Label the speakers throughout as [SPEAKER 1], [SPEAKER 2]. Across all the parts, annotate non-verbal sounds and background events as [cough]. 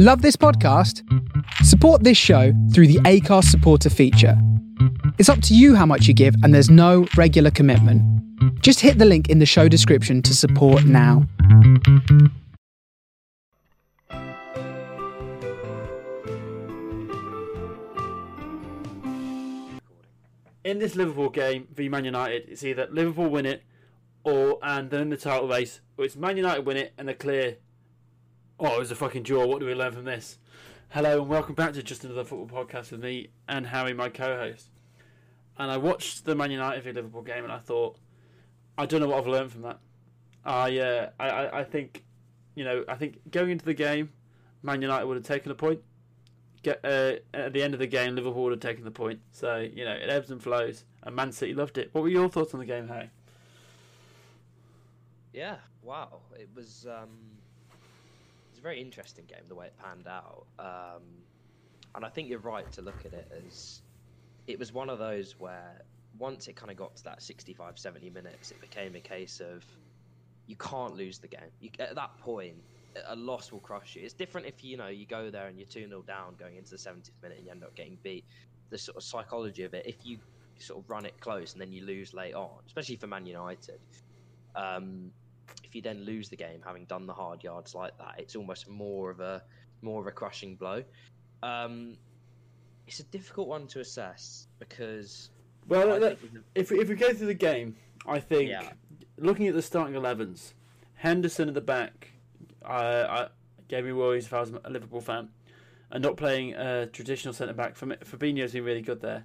[SPEAKER 1] Love this podcast? Support this show through the Acast supporter feature. It's up to you how much you give, and there's no regular commitment. Just hit the link in the show description to support now.
[SPEAKER 2] in this Liverpool game v Man United, it's either Liverpool win it or and then in the title race, or it's Man United win it and they're clear. Oh, it was a fucking draw. What do we learn from this? Hello and welcome back to just another football podcast with me and Harry, my co-host. And I watched the Man United v Liverpool game and I thought, I don't know what I've learned from that. I, uh, I, I, think, you know, I think going into the game, Man United would have taken a point get uh, at the end of the game, Liverpool would have taken the point. So you know it ebbs and flows, and Man City loved it. What were your thoughts on the game, Harry?
[SPEAKER 3] Yeah, wow, it was um, was a very interesting game the way it panned out, um, and I think you're right to look at it as it was one of those where once it kind of got to that 65, 70 minutes, it became a case of you can't lose the game. You, at that point, a loss will crush you. It's different if you know you go there and you're two 0 down going into the 70th minute and you end up getting beat. The sort of psychology of it, if you sort of run it close and then you lose late on, especially for Man United, um, if you then lose the game having done the hard yards like that, it's almost more of a more of a crushing blow. Um, it's a difficult one to assess because.
[SPEAKER 2] Well, if, if we, if we go through the game, I think
[SPEAKER 3] Yeah.
[SPEAKER 2] looking at the starting 11s, Henderson at the back, I, I gave me worries if I was a Liverpool fan, and not playing a traditional centre back. For Fabinho's been really good there,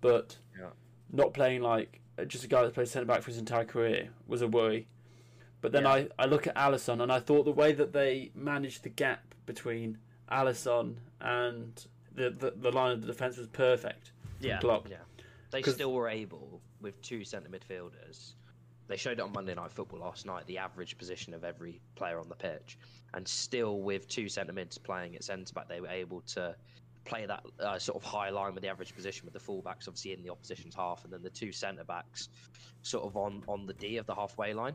[SPEAKER 2] but
[SPEAKER 3] Yeah.
[SPEAKER 2] not playing like just a guy that played centre back for his entire career was a worry. But then
[SPEAKER 3] Yeah.
[SPEAKER 2] I, I look at Alisson and I thought the way that they managed the gap between Alisson and the, the, the line of the defence was perfect.
[SPEAKER 3] Yeah,
[SPEAKER 2] Klopp.
[SPEAKER 3] yeah. They
[SPEAKER 2] 'Cause-
[SPEAKER 3] still were able with two centre midfielders. They showed it on Monday Night Football last night, the average position of every player on the pitch, and still with two centre mids playing at centre back, they were able to play that uh, sort of high line with the average position with the fullbacks obviously in the opposition's half, and then the two centre backs sort of on on the D of the halfway line.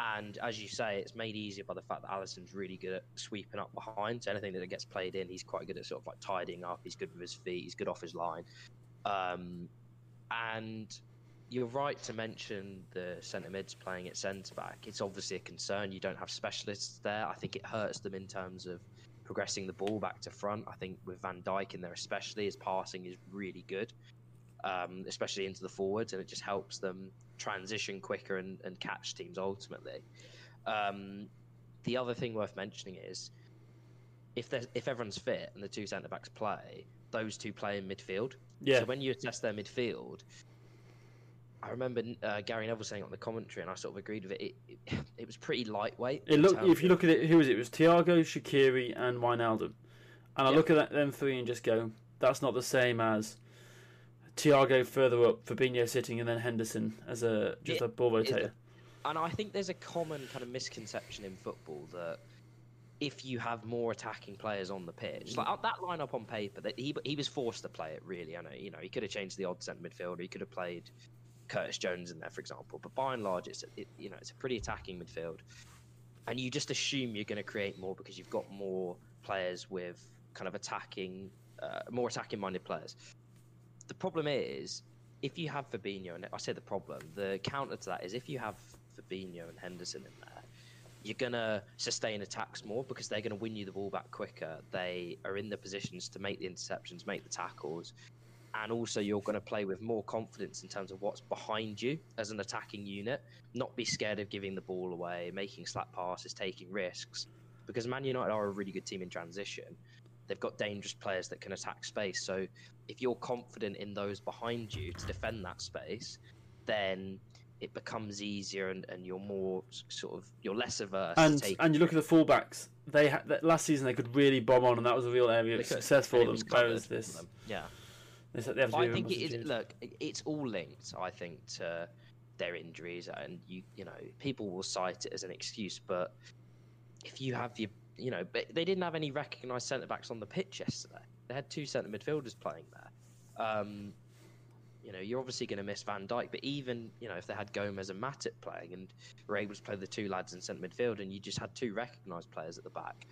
[SPEAKER 3] And as you say, it's made easier by the fact that Alisson's really good at sweeping up behind. So anything that gets played in, he's quite good at sort of like tidying up. He's good with his feet. He's good off his line. Um, and you're right to mention the centre mids playing at centre back. It's obviously a concern. You don't have specialists there. I think it hurts them in terms of progressing the ball back to front. I think with Van Dijk in there, especially, his passing is really good, um, especially into the forwards, and it just helps them transition quicker and, and catch teams ultimately. Um, the other thing worth mentioning is if there's if everyone's fit and the two centre backs play, those two play in midfield.
[SPEAKER 2] Yeah.
[SPEAKER 3] So when you assess their midfield, I remember uh, Gary Neville saying on the commentary, and I sort of agreed with it. It, it, it was pretty lightweight.
[SPEAKER 2] It
[SPEAKER 3] in
[SPEAKER 2] look
[SPEAKER 3] terms
[SPEAKER 2] if you look at it, who was it? It was Thiago, Shaqiri, and Wijnaldum. And I
[SPEAKER 3] Yeah.
[SPEAKER 2] look at that, them three and just go, that's not the same as Thiago further up, Fabinho sitting, and then Henderson as a just a ball rotator.
[SPEAKER 3] and I think there's a common kind of misconception in football that if you have more attacking players on the pitch, like uh, that lineup on paper, that he he was forced to play it. Really, I know you know he could have changed the odd centre midfielder. He could have played Curtis Jones in there, for example. But by and large, it's it, you know it's a pretty attacking midfield, and you just assume you're going to create more because you've got more players with kind of attacking, uh, more attacking minded players. The problem is if you have Fabinho, and I say the problem, the counter to that is if you have Fabinho and Henderson in there, you're gonna sustain attacks more because they're gonna win you the ball back quicker. They are in the positions to make the interceptions, make the tackles, and also you're gonna play with more confidence in terms of what's behind you as an attacking unit. Not be scared of giving the ball away, making slap passes, taking risks, because Man United are a really good team in transition. They've got dangerous players that can attack space. So if you're confident in those behind you to defend that space, then it becomes easier and, and you're more sort of you're less averse
[SPEAKER 2] And and you look at the fullbacks. They that last season they could really bomb on, and that was a real area of success for them. Whereas this,
[SPEAKER 3] them. yeah
[SPEAKER 2] this they have to
[SPEAKER 3] I think it is. Look, it's all linked. I think to their injuries, and you you know people will cite it as an excuse, but if you have your you know, but they didn't have any recognised centre backs on the pitch yesterday. They had two centre midfielders playing there. Um, you know, you're obviously going to miss Van Dijk, but even you know if they had Gomez and Matip playing and were able to play the two lads in centre midfield, and you just had two recognised players at the back,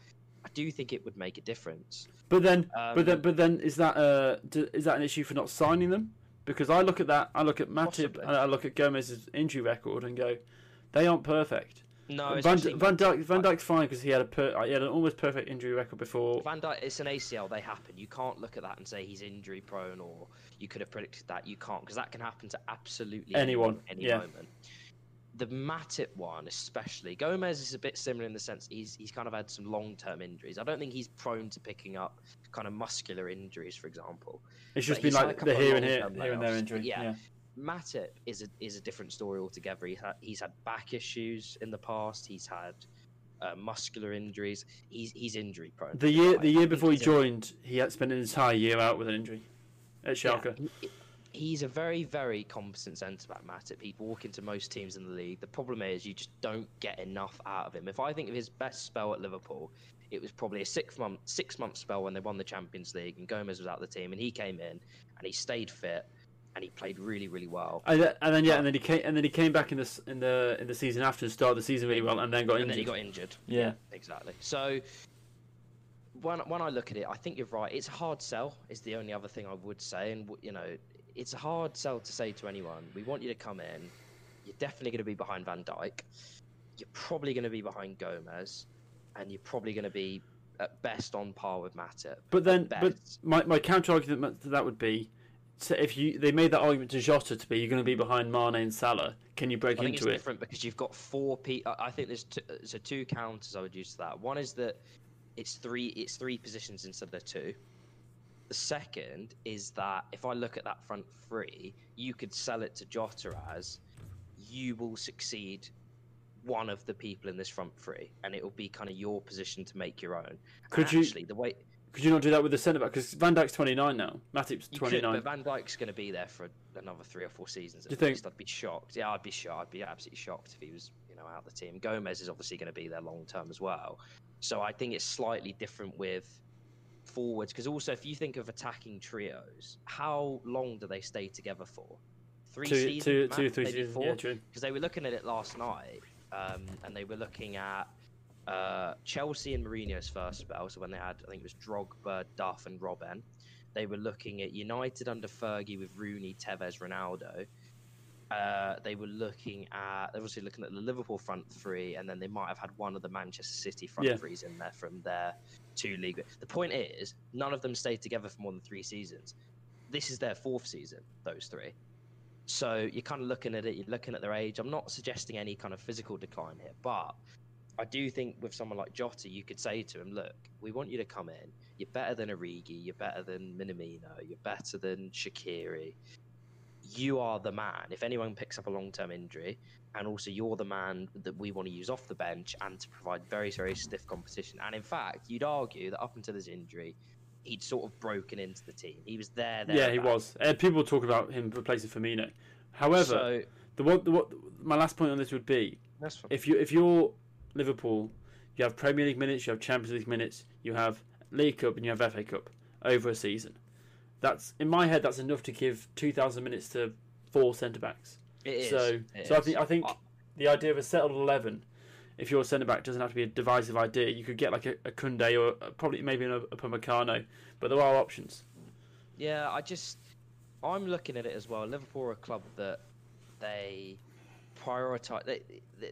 [SPEAKER 3] I do think it would make a difference.
[SPEAKER 2] But then, but then,
[SPEAKER 3] Um,
[SPEAKER 2] but then, is that uh, d- is that an issue for not signing them? Because I look at that, I look at Matip,
[SPEAKER 3] Possibly.
[SPEAKER 2] and I look at Gomez's injury record, and go, they aren't perfect.
[SPEAKER 3] No,
[SPEAKER 2] Van, Van Dijk, Van Dijk's fine because he had a per, uh, he had an almost perfect injury record before.
[SPEAKER 3] Van Dijk, it's an ACL. They happen. You can't look at that and say he's injury prone or you could have predicted that. You can't because that can happen to absolutely
[SPEAKER 2] Anyone,
[SPEAKER 3] any
[SPEAKER 2] yeah.
[SPEAKER 3] moment. The Matip one, especially Gomez, is a bit similar in the sense he's he's kind of had some long term injuries. I don't think he's prone to picking up kind of muscular injuries, for example.
[SPEAKER 2] It's just
[SPEAKER 3] but
[SPEAKER 2] been
[SPEAKER 3] he's had a
[SPEAKER 2] like the here and here, here and there injury.
[SPEAKER 3] Yeah.
[SPEAKER 2] Yeah.
[SPEAKER 3] Matip is a is a different story altogether. He's had, he's had back issues in the past. He's had uh, muscular injuries. He's he's injury prone.
[SPEAKER 2] The year the year before he joined, he had spent an entire year out with an injury at
[SPEAKER 3] Yeah,
[SPEAKER 2] Schalke.
[SPEAKER 3] he- He's a very, very competent centre back, Matip. He'd walk into most teams in the league. The problem is you just don't get enough out of him. If I think of his best spell at Liverpool, it was probably a six month six month spell when they won the Champions League and Gomez was out of the team and he came in and he stayed fit and he played really, really well.
[SPEAKER 2] And then, and then yeah, and then he came and then he came back in this in the in the season after and started the season really well, and then got
[SPEAKER 3] and
[SPEAKER 2] injured.
[SPEAKER 3] then he got injured.
[SPEAKER 2] Yeah.
[SPEAKER 3] exactly. So when when I look at it, I think you're right. It's a hard sell. Is the only other thing I would say, and you know, it's a hard sell to say to anyone. We want you to come in. You're definitely going to be behind Van Dijk. You're probably going to be behind Gomez, and you're probably going to be at best on par with Matip.
[SPEAKER 2] But then, but my, my counter argument to that would be, so if you they made that argument to Jota to be you're going to be behind Mane and Salah, can you break
[SPEAKER 3] I think it's
[SPEAKER 2] it?
[SPEAKER 3] different because you've got four people. I think there's two, so two counters I would use to that. One is that it's three it's three positions instead of two. The second is that if I look at that front three, you could sell it to Jota as you will succeed one of the people in this front three, and it will be kind of your position to make your own.
[SPEAKER 2] Could
[SPEAKER 3] and
[SPEAKER 2] you-
[SPEAKER 3] actually the way
[SPEAKER 2] Could you not do that with the centre back? Because Van Dijk's 29 now, Matip's
[SPEAKER 3] you could,
[SPEAKER 2] 29.
[SPEAKER 3] but Van Dijk's going to be there for another three or four seasons. At
[SPEAKER 2] Do you think?
[SPEAKER 3] least. I'd be shocked. Yeah, I'd be shocked. I'd be absolutely shocked if he was, you know, out of the team. Gomez is obviously going to be there long term as well. So I think it's slightly different with forwards because also if you think of attacking trios, how long do they stay together for? Three
[SPEAKER 2] two,
[SPEAKER 3] seasons,
[SPEAKER 2] two,
[SPEAKER 3] max,
[SPEAKER 2] two, three
[SPEAKER 3] maybe
[SPEAKER 2] seasons.
[SPEAKER 3] four?
[SPEAKER 2] Yeah, true.
[SPEAKER 3] because they were looking at it last night, um, and they were looking at uh, Chelsea and Mourinho's first spell. So when they had, I think it was Drogba, Duff, and Robben. They were looking at United under Fergie with Rooney, Tevez, Ronaldo. Uh, they were looking at, they're obviously looking at the Liverpool front three, and then they might have had one of the Manchester City front
[SPEAKER 2] Yeah.
[SPEAKER 3] threes in there from their two league. The point is, none of them stayed together for more than three seasons. This is their fourth season, those three. So you're kind of looking at it, you're looking at their age. I'm not suggesting any kind of physical decline here, but I do think with someone like Jota, you could say to him, look, we want you to come in. You're better than Origi, you're better than Minamino, you're better than Shaqiri. You are the man. If anyone picks up a long term injury, and also you're the man that we want to use off the bench and to provide very, very stiff competition. And in fact, you'd argue that up until his injury, he'd sort of broken into the team. He was there.
[SPEAKER 2] Yeah, he was. Uh, people talk about him replacing Firmino. However,
[SPEAKER 3] So,
[SPEAKER 2] the what, the what, my last point on this would be if you if you're Liverpool, you have Premier League minutes, you have Champions League minutes, you have League Cup, and you have FA Cup over a season. That's in my head. That's enough to give two thousand minutes to four centre backs.
[SPEAKER 3] It is.
[SPEAKER 2] So,
[SPEAKER 3] it
[SPEAKER 2] so I think I think
[SPEAKER 3] Uh,
[SPEAKER 2] the idea of a settled eleven, if you're a centre back, doesn't have to be a divisive idea. You could get like a, a Kunde or a, probably maybe a, a Pamecano, but there are options.
[SPEAKER 3] Yeah, I just I'm looking at it as well. Liverpool are a club that they prioritize. They,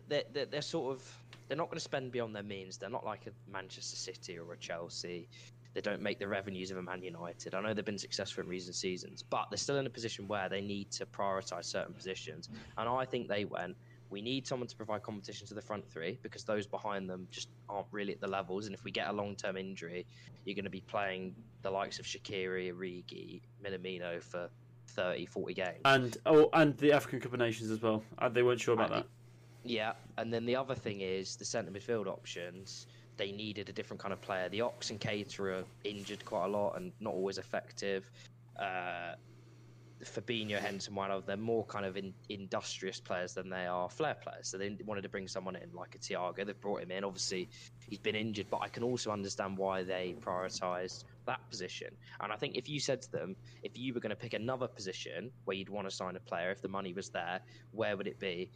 [SPEAKER 3] they, they, they're sort of they're not going to spend beyond their means. They're not like a Manchester City or a Chelsea. They don't make the revenues of a Man United. I know they've been successful in recent seasons, but they're still in a position where they need to prioritize certain positions. And I think they went. We need someone to provide competition to the front three because those behind them just aren't really at the levels. And if we get a long-term injury, you're going to be playing the likes of Shaqiri, Origi, Minamino for 30, 40 games.
[SPEAKER 2] And oh, and the African Cup of Nations as well. Uh, They weren't sure about that.
[SPEAKER 3] Yeah, and then the other thing is the centre midfield options. They needed a different kind of player. The Ox and Keita are injured quite a lot and not always effective. Uh, Fabinho, Henson, Wijnaldum, they're more kind of in, industrious players than they are flair players. So they wanted to bring someone in like a Thiago. They've brought him in. Obviously, he's been injured, but I can also understand why they prioritised that position. And I think if you said to them, if you were going to pick another position where you'd want to sign a player, if the money was there, where would it be?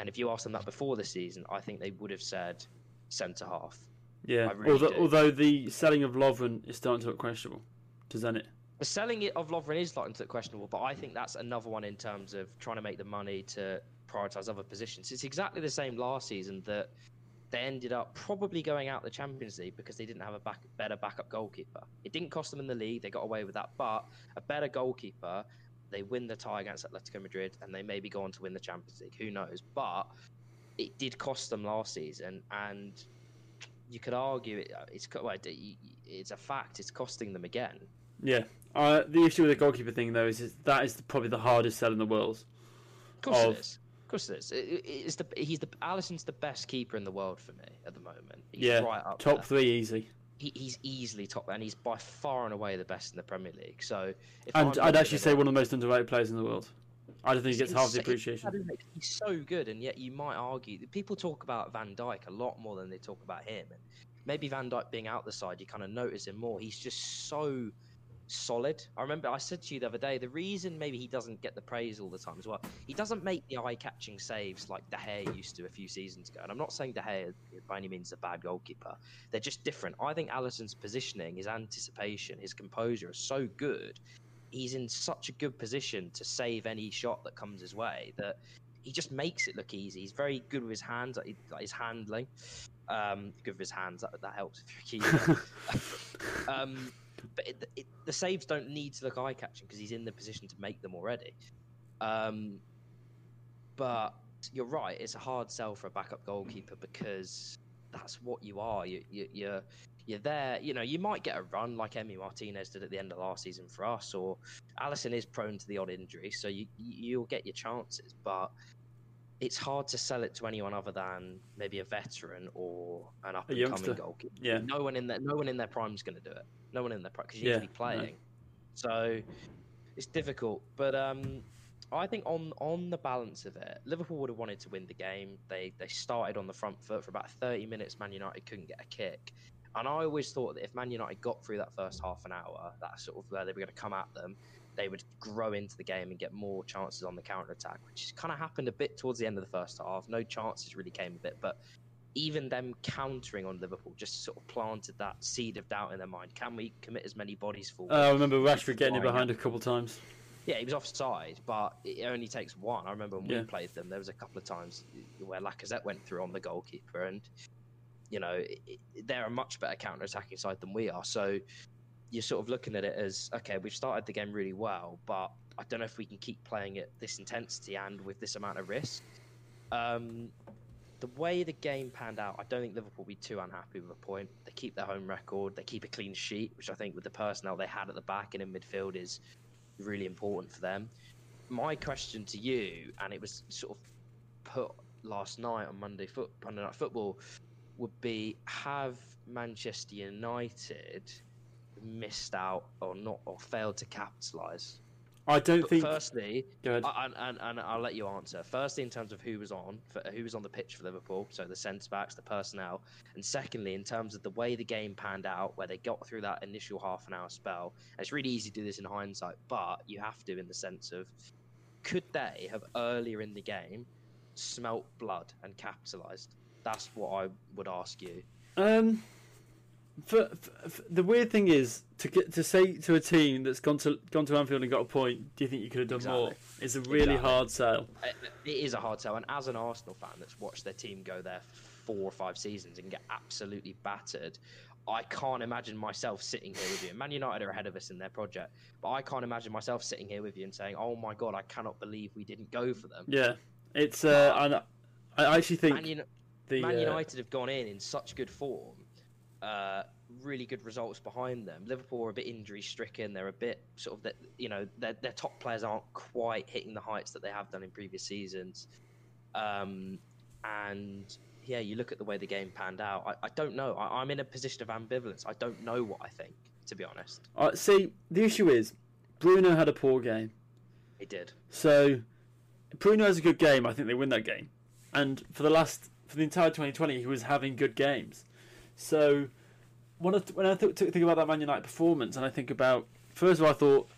[SPEAKER 3] And if you asked them that before the season, I think they would have said centre half.
[SPEAKER 2] Yeah.
[SPEAKER 3] Really
[SPEAKER 2] although, although the selling of Lovren is starting to look questionable, doesn't it?
[SPEAKER 3] The selling of Lovren is starting to look questionable, but I think that's another one in terms of trying to make the money to prioritise other positions. It's exactly the same last season that they ended up probably going out the Champions League because they didn't have a back, better backup goalkeeper. It didn't cost them in the league; they got away with that. But a better goalkeeper, they win the tie against Atletico Madrid, and they maybe go on to win the Champions League. Who knows? But it did cost them last season, and you could argue it, it's well, it's a fact. It's costing them again.
[SPEAKER 2] Yeah. Uh, the issue with the goalkeeper thing though is, is that is probably the hardest sell in the world.
[SPEAKER 3] Of course
[SPEAKER 2] of-
[SPEAKER 3] it is. Of course it is. It, it- it's the he's the Alisson's the best keeper in the world for me at the moment. He's
[SPEAKER 2] yeah.
[SPEAKER 3] right up
[SPEAKER 2] Top
[SPEAKER 3] there.
[SPEAKER 2] three easy.
[SPEAKER 3] He, he's easily top, and he's by far and away the best in the Premier League. So, if
[SPEAKER 2] And
[SPEAKER 3] I'm
[SPEAKER 2] I'd actually say one of the most underrated players in the world. I don't think he gets half the appreciation.
[SPEAKER 3] He's so good, and yet you might argue that people talk about Van Dijk a lot more than they talk about him. And maybe Van Dijk being out the side, you kind of notice him more. He's just so solid. I remember I said to you the other day, the reason maybe he doesn't get the praise all the time as well, he doesn't make the eye-catching saves like De Gea used to a few seasons ago. And I'm not saying De Gea by any means a bad goalkeeper. They're just different. I think Alisson's positioning, his anticipation, his composure is so good. He's in such a good position to save any shot that comes his way that he just makes it look easy. He's very good with his hands, like, like his handling. Um, good with his hands. That, that helps if you're a keeper. [laughs] um, but it, it, the saves don't need to look eye catching because he's in the position to make them already. Um, but you're right; it's a hard sell for a backup goalkeeper because that's what you are. You, you, you're you're there. You know, you might get a run like Emi Martinez did at the end of last season for us, or Alisson is prone to the odd injury, so you you'll get your chances, but. It's hard to sell it to anyone other than maybe a veteran or an up and coming goalkeeper.
[SPEAKER 2] Yeah.
[SPEAKER 3] No one in their no one in their prime is going to do it. No one in prime because you
[SPEAKER 2] Yeah,
[SPEAKER 3] need to
[SPEAKER 2] no.
[SPEAKER 3] playing. So it's difficult, but um, I think on on the balance of it, Liverpool would have wanted to win the game. They they started on the front foot for about thirty minutes. Man United couldn't get a kick, and I always thought that if Man United got through that first half an hour, that's sort of where they were going to come at them. They would grow into the game and get more chances on the counter attack, which kind of happened a bit towards the end of the first half. No chances really came of it, but even them countering on Liverpool just sort of planted that seed of doubt in their mind. Can we commit as many bodies forward?
[SPEAKER 2] Uh, I remember Rashford getting it behind a couple of times.
[SPEAKER 3] Yeah, he was offside, but it only takes one. I remember when
[SPEAKER 2] Yeah.
[SPEAKER 3] we played them, there was a couple of times where Lacazette went through on the goalkeeper, and you know they're a much better counter-attacking side than we are. So you're sort of looking at it as okay, we've started the game really well, but I don't know if we can keep playing at this intensity and with this amount of risk. Um, the way the game panned out, I don't think Liverpool will be too unhappy with a point. They keep their home record, they keep a clean sheet, which I think with the personnel they had at the back and in midfield is really important for them. My question to you, and it was sort of put last night on Monday foot Monday Night Football, would be: Have Manchester United missed out or not or failed to capitalise?
[SPEAKER 2] I don't
[SPEAKER 3] But
[SPEAKER 2] think.
[SPEAKER 3] firstly,
[SPEAKER 2] Go ahead.
[SPEAKER 3] I- and, and, and I'll let you answer. Firstly, in terms of who was on, for, who was on the pitch for Liverpool, so the centre backs, the personnel, and secondly, in terms of the way the game panned out, where they got through that initial half an hour spell. And it's really easy to do this in hindsight, but you have to in the sense of, could they have earlier in the game smelt blood and capitalised? That's what I would ask you.
[SPEAKER 2] Um, for, for, for- the weird thing is to get to say to a team that's gone to gone to Anfield and got a point. Do you think you could have done
[SPEAKER 3] Exactly.
[SPEAKER 2] more? It's a really
[SPEAKER 3] Exactly.
[SPEAKER 2] hard sell.
[SPEAKER 3] It it is a hard sell, and as an Arsenal fan that's watched their team go there four or five seasons and get absolutely battered, I can't imagine myself sitting here with you. Man United are ahead of us in their project, but I can't imagine myself sitting here with you and saying, "Oh my god, I cannot believe we didn't go for them."
[SPEAKER 2] Yeah, it's. Uh, and I actually think
[SPEAKER 3] Man, Uni-
[SPEAKER 2] the
[SPEAKER 3] Man
[SPEAKER 2] uh,
[SPEAKER 3] United have gone in in such good form, uh, really good results behind them. Liverpool are a bit injury stricken. They're a bit sort of that you know their their top players aren't quite hitting the heights that they have done in previous seasons. Um, and yeah, you look at the way the game panned out. I, I don't know. I, I'm in a position of ambivalence. I don't know what I think, to be honest.
[SPEAKER 2] uh, see the issue is Bruno had a poor game.
[SPEAKER 3] He did.
[SPEAKER 2] So Bruno has a good game. I think they win that game. And for the last for the entire 2020, he was having good games. So when I when I th- think about that Man United performance, and I think about first of all, I thought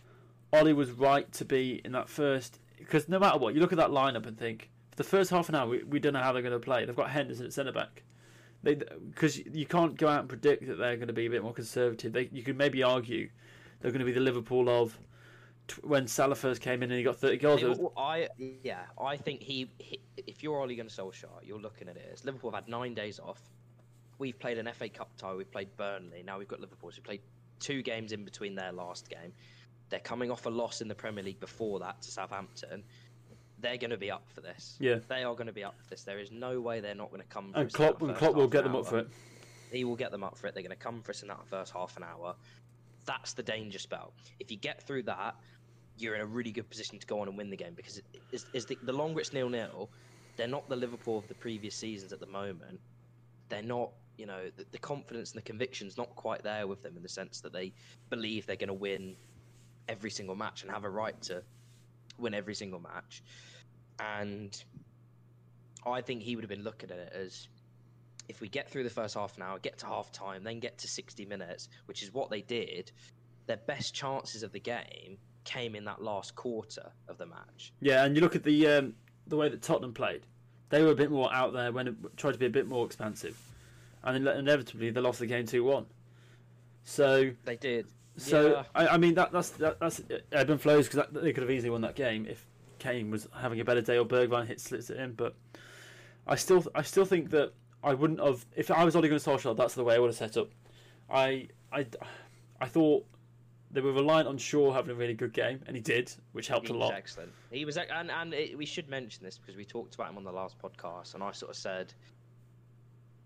[SPEAKER 2] Ole was right to be in that first because no matter what, you look at that lineup and think for the first half an hour, we, we don't know how they're going to play. They've got Henderson at centre back. They because you can't go out and predict that they're going to be a bit more conservative. They you could maybe argue they're going to be the Liverpool of when Salah first came in and he got thirty goals. Was-
[SPEAKER 3] I yeah, I think he, he if you're Ole Gunnar Solskjaer, you're looking at it as Liverpool have had nine days off. We've played an FA Cup tie, we've played Burnley, now we've got Liverpool. So we played two games in between their last game. They're coming off a loss in the Premier League before that to Southampton. They're going to be up for this.
[SPEAKER 2] Yeah.
[SPEAKER 3] they are going to be up for this. There is no way they're not going to come. For
[SPEAKER 2] and
[SPEAKER 3] us in that
[SPEAKER 2] Klopp and Klopp will get them up for it.
[SPEAKER 3] he will get them up for it. They're going to come for us in that first half an hour. That's the danger spell. If you get through that, you're in a really good position to go on and win the game because it, is, is the, the longer it's nil nil, they're not the Liverpool of the previous seasons at the moment. They're not, you know, the, the confidence and the conviction's not quite there with them in the sense that they believe they're going to win every single match and have a right to win every single match. And I think he would have been looking at it as if we get through the first half an hour, get to half time, then get to 60 minutes, which is what they did, their best chances of the game came in that last quarter of the match.
[SPEAKER 2] Yeah, and you look at the um, the way that Tottenham played. They were a bit more out there when it tried to be a bit more expansive, and inevitably they lost the game two one. So
[SPEAKER 3] They did.
[SPEAKER 2] So
[SPEAKER 3] Yeah.
[SPEAKER 2] I, I mean that that's that, that's ebb and flows because they could have easily won that game if Kane was having a better day or Bergwijn hit slits it in. But I still I still think that I wouldn't have if I was only Ole Gunnar Solskjaer. That's the way I would have set up. I I I thought they were reliant on Shaw having a really good game, and he did, which helped
[SPEAKER 3] He
[SPEAKER 2] a lot.
[SPEAKER 3] excellent. He was, and and it, we should mention this because we talked about him on the last podcast, and I sort of said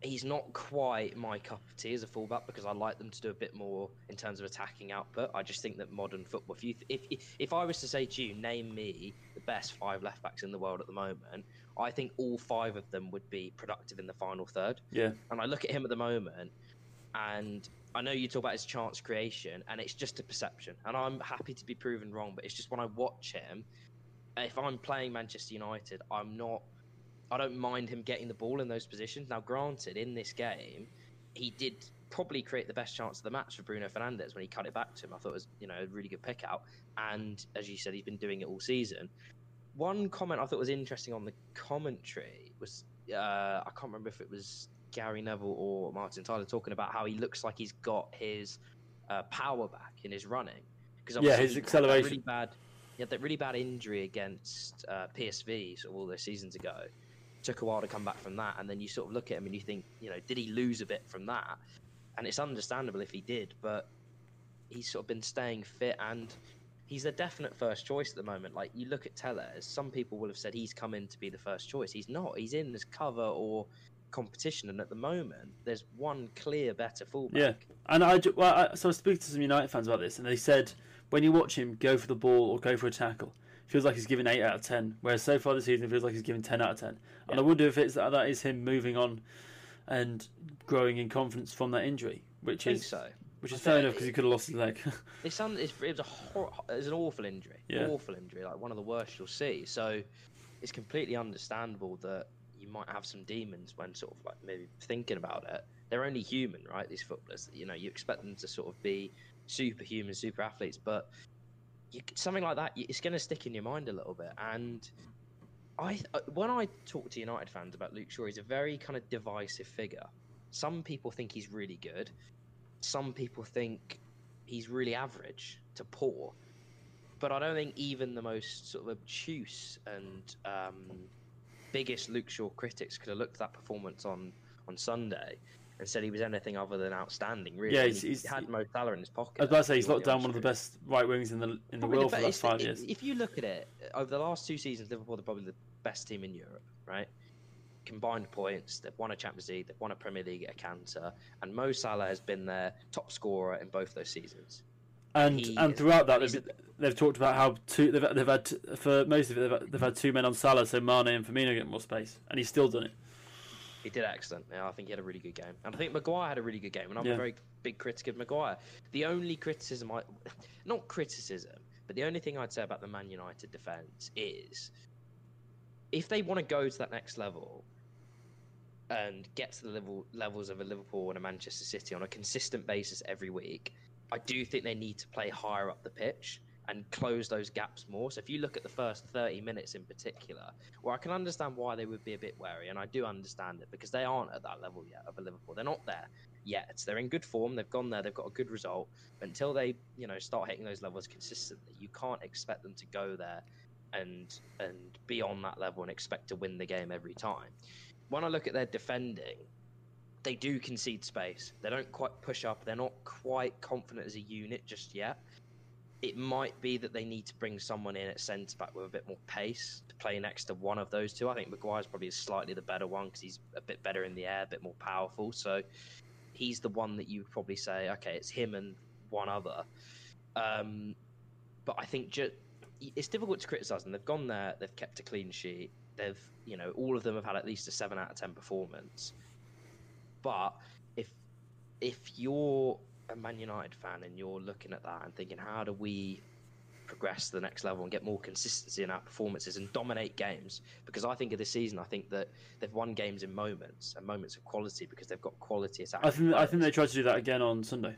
[SPEAKER 3] he's not quite my cup of tea as a fullback because I like them to do a bit more in terms of attacking output. I just think that modern football, if you if if, if I was to say to you, name me the best five left backs in the world at the moment, I think all five of them would be productive in the final third.
[SPEAKER 2] Yeah,
[SPEAKER 3] And I look at him at the moment, and I know you talk about his chance creation, and it's just a perception. And I'm happy to be proven wrong, but it's just when I watch him, if I'm playing Manchester United, I'm not. I don't mind him getting the ball in those positions. Now, granted, in this game, he did probably create the best chance of the match for Bruno Fernandes when he cut it back to him. I thought it was, you know, a really good pick out. And as you said, he's been doing it all season. One comment I thought was interesting on the commentary was uh, I can't remember if it was Gary Neville or Martin Tyler talking about how he looks like he's got his uh, power back in his running because
[SPEAKER 2] Yeah, his acceleration.
[SPEAKER 3] Really bad. He had that really bad injury against uh, PSV sort of all those seasons ago. Took a while to come back from that, and then you sort of look at him and you think, you know, did he lose a bit from that? And it's understandable if he did, but he's sort of been staying fit and he's a definite first choice at the moment. Like you look at Telles, some people will have said he's come in to be the first choice. He's not. He's in as cover or competition, and at the moment, there's one clear better fullback.
[SPEAKER 2] Yeah. and I well, I, so I speaking to some United fans about this, and they said when you watch him go for the ball or go for a tackle, feels like he's giving eight out of ten. Whereas so far this season, it feels like he's giving ten out of ten. And I wonder if it's that that is him moving on and growing in confidence from that injury, which is
[SPEAKER 3] so.
[SPEAKER 2] which is fair enough because he could have lost his leg. [laughs]
[SPEAKER 3] It's, un- it's it was a hor- it was an awful injury.
[SPEAKER 2] Yeah.
[SPEAKER 3] Awful injury, like one of the worst you'll see. So it's completely understandable that you might have some demons when sort of like maybe thinking about it. They're only human, right? These footballers. You know, you expect them to sort of be superhuman, super athletes, but you, something like that, it's going to stick in your mind a little bit. And I, uh, when I talk to United fans about Luke Shaw, he's a very kind of divisive figure. Some people think he's really good. Some people think he's really average to poor. But I don't think even the most sort of obtuse and um, biggest Luke Shaw critics could have looked at that performance on, on Sunday and said he was anything other than outstanding. Really,
[SPEAKER 2] Yeah, he's-
[SPEAKER 3] he
[SPEAKER 2] he's-
[SPEAKER 3] had Mo Salah in his pocket.
[SPEAKER 2] As I was about to say he's locked down one of the best right wings in the in the world
[SPEAKER 3] the
[SPEAKER 2] for the last five years.
[SPEAKER 3] If you look at it over the last two seasons, Liverpool are probably the best team in Europe, right? Combined points, they've won a Champions League, they've won a Premier League at a canter, and Mo Salah has been their top scorer in both those seasons.
[SPEAKER 2] And
[SPEAKER 3] He
[SPEAKER 2] and throughout that, they've, they've talked about how two they've, they've had for most of it they've, had- they've had two men on Salah, so Mane and Firmino get more space, and he's still done it.
[SPEAKER 3] He did excellent. Yeah, I think he had a really good game, and I think Maguire had a really good game. And I'm
[SPEAKER 2] Yeah.
[SPEAKER 3] a very big critic of Maguire. The only criticism I, [laughs] not criticism, but the only thing I'd say about the Man United defense is, if they want to go to that next level, and get to the level levels of a Liverpool and a Manchester City on a consistent basis every week, I do think they need to play higher up the pitch. And close those gaps more. So if you look at the first 30 minutes in particular, where I can understand why they would be a bit wary, and I do understand it because they aren't at that level yet of a Liverpool. They're not there yet. They're in good form. They've gone there. They've got a good result. But until they, you know, start hitting those levels consistently, you can't expect them to go there and and be on that level and expect to win the game every time. When I look at their defending, they do concede space. They don't quite push up. They're not quite confident as a unit just yet. It might be that they need to bring someone in at centre back with a bit more pace to play next to one of those two. I think Maguire's probably slightly the better one because he's a bit better in the air, a bit more powerful. So he's the one that you probably say, okay, it's him and one other. Um, but I think it's difficult to criticise them. They've gone there, they've kept a clean sheet. They've, you know, all of them have had at least a seven out of ten performance. But if if you're a Man United fan and you're looking at that and thinking, how do we progress to the next level and get more consistency in our performances and dominate games? Because I think of this season, I think that they've won games in moments and moments of quality because they've got quality attacking.
[SPEAKER 2] I think I think they tried to do that again on Sunday.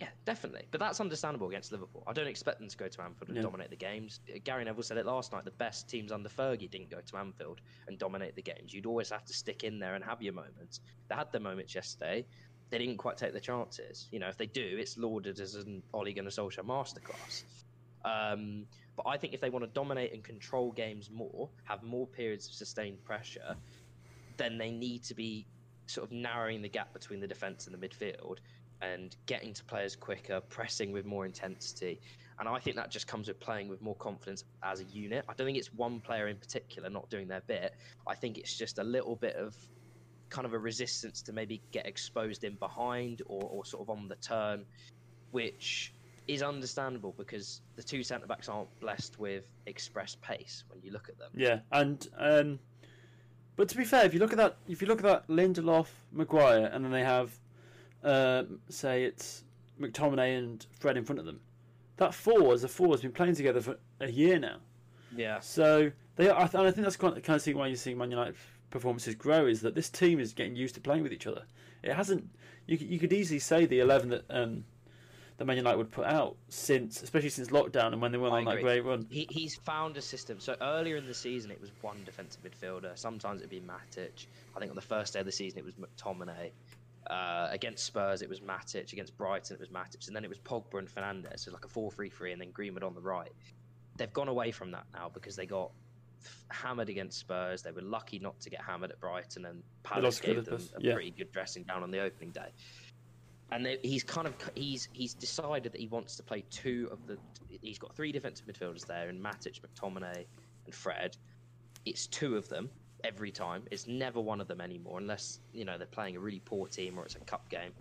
[SPEAKER 3] Yeah, definitely. But that's understandable against Liverpool. I don't expect them to go to Anfield and
[SPEAKER 2] Yeah.
[SPEAKER 3] dominate the games. Gary Neville said it last night. The best teams under Fergie didn't go to Anfield and dominate the games. You'd always have to stick in there and have your moments. They had their moments yesterday. They didn't quite take the chances. You know, if they do, it's lauded as an Ole Gunnar Solskjaer masterclass. Um, but I think if they want to dominate and control games more, have more periods of sustained pressure, then they need to be sort of narrowing the gap between the defence and the midfield and getting to players quicker, pressing with more intensity. And I think that just comes with playing with more confidence as a unit. I don't think it's one player in particular not doing their bit. I think it's just a little bit of kind of a resistance to maybe get exposed in behind or, or sort of on the turn, which is understandable because the two centre backs aren't blessed with express pace when you look at them.
[SPEAKER 2] Yeah, and um, but to be fair, if you look at that, if you look at that Lindelof, Maguire, and then they have, uh, say it's McTominay and Fred in front of them, that four as a four has been playing together for a year now.
[SPEAKER 3] Yeah.
[SPEAKER 2] So they, are, I, and I think that's kind of, kind of seeing why you're seeing Man United performances grow is that this team is getting used to playing with each other. It hasn't. You could- you could easily say the eleven that um, that Man United would put out since, especially since lockdown and when they went
[SPEAKER 3] I
[SPEAKER 2] on that great run.
[SPEAKER 3] He, he's found a system. So earlier in the season, it was one defensive midfielder. Sometimes it'd be Matic. I think on the first day of the season, it was McTominay. Uh, against Spurs, it was Matic. Against Brighton, it was Matic. And then it was Pogba and Fernandes. So like a 4 3 3, and then Greenwood on the right. They've gone away from that now because they got hammered against Spurs. They were lucky not to get hammered at Brighton, and Palace gave them a
[SPEAKER 2] yeah.
[SPEAKER 3] pretty good dressing down on the opening day and they- he's kind of he's he's decided that he wants to play two of the. He's got three defensive midfielders there, in Matic, McTominay, and Fred. It's two of them every time. It's never one of them anymore, unless you know they're playing a really poor team or it's a cup game.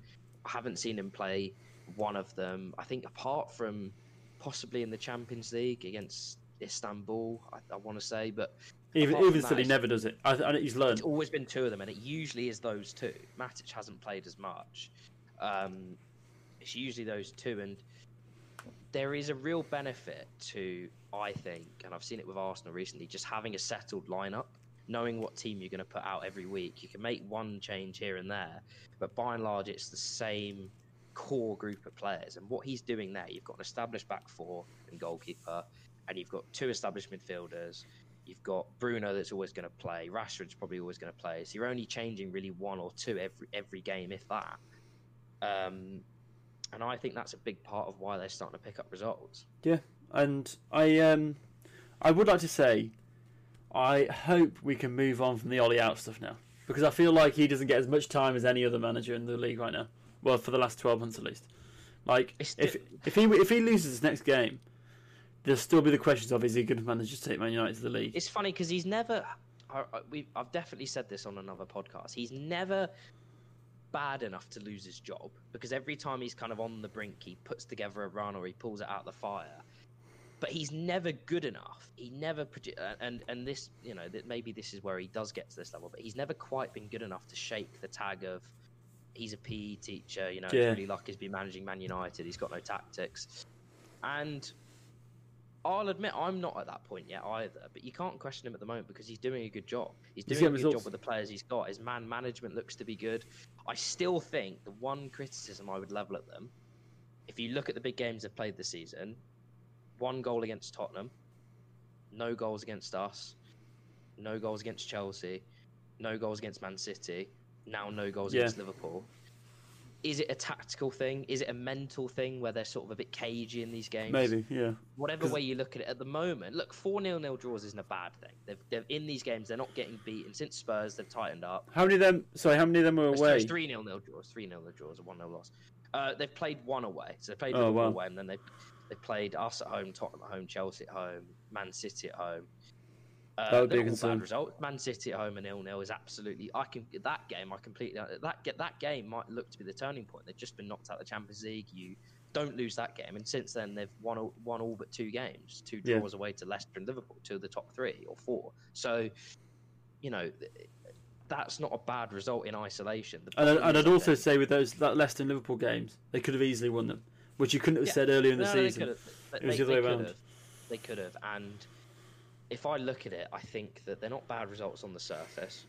[SPEAKER 3] I haven't seen him play one of them. I think apart from possibly in the Champions League against Istanbul, I, I want to say, but
[SPEAKER 2] Even even still, he never does it. I, I, he's learned.
[SPEAKER 3] it's always been two of them, and it usually is those two. Matic hasn't played as much. Um, it's usually those two, and there is a real benefit to, I think, and I've seen it with Arsenal recently, just having a settled lineup, knowing what team you're going to put out every week. You can make one change here and there, but by and large, it's the same core group of players. And what he's doing there, you've got an established back four and goalkeeper, and you've got two established midfielders. You've got Bruno that's always going to play. Rashford's probably always going to play. So you're only changing really one or two every every game, if that. Um, and I think that's a big part of why they're starting to pick up results.
[SPEAKER 2] Yeah, and I um, I would like to say, I hope we can move on from the Ole out stuff now because I feel like he doesn't get as much time as any other manager in the league right now. Well, for the last twelve months at least. Like if if he if he loses his next game, there'll still be the questions of is he going to manage to take Man United to the league?
[SPEAKER 3] It's funny because he's never. I, I, we, I've definitely said this on another podcast. He's never bad enough to lose his job because every time he's kind of on the brink, he puts together a run or he pulls it out of the fire. But he's never good enough. He never produ- and and this you know that maybe this is where he does get to this level, but he's never quite been good enough to shake the tag of he's a PE teacher. You know,
[SPEAKER 2] Yeah.
[SPEAKER 3] he's really lucky to be managing Man United. He's got no tactics, and I'll admit I'm not at that point yet either. But you can't question him at the moment because he's doing a good job. He's
[SPEAKER 2] He's
[SPEAKER 3] doing a good
[SPEAKER 2] results.
[SPEAKER 3] job with the players he's got. His man management looks to be good. I still think the one criticism I would level at them, if you look at the big games they've played this season, one goal against Tottenham, no goals against us, no goals against Chelsea, no goals against Man City, now no goals
[SPEAKER 2] Yeah.
[SPEAKER 3] against Liverpool. Is it a tactical thing? Is it a mental thing where they're sort of a bit cagey in these games?
[SPEAKER 2] Maybe, yeah.
[SPEAKER 3] Whatever way you look at it at the moment, look, 4 0 nil draws isn't a bad thing. They've, they've in these games, they're not getting beaten. Since Spurs, they've tightened up.
[SPEAKER 2] How many of them? Sorry, how many of them were away?
[SPEAKER 3] 3 0 nil draws, 3 0 nil draws, a 1 0 loss. Uh, they've played one away. So they played
[SPEAKER 2] Oh,
[SPEAKER 3] Liverpool
[SPEAKER 2] wow.
[SPEAKER 3] away, and then they they played us at home, Tottenham at home, Chelsea at home, Man City at home. Uh,
[SPEAKER 2] That would be a.
[SPEAKER 3] Bad result. Man City at home and nil nil is absolutely. I can that game. I completely that get that game might look to be the turning point. They've just been knocked out of the Champions League. You don't lose that game, and since then they've won all, won all but two games, two
[SPEAKER 2] Yeah.
[SPEAKER 3] draws away to Leicester and Liverpool, two of the top three or four. So, you know, that's not a bad result in isolation.
[SPEAKER 2] And, and I'd also say with those that Leicester and Liverpool games, they could have easily won them, which you couldn't have
[SPEAKER 3] Yeah.
[SPEAKER 2] said earlier in the
[SPEAKER 3] No, no, they
[SPEAKER 2] season.
[SPEAKER 3] They-
[SPEAKER 2] It was
[SPEAKER 3] they-
[SPEAKER 2] the other way around.
[SPEAKER 3] could've. They could have, and if I look at it, I think that they're not bad results on the surface.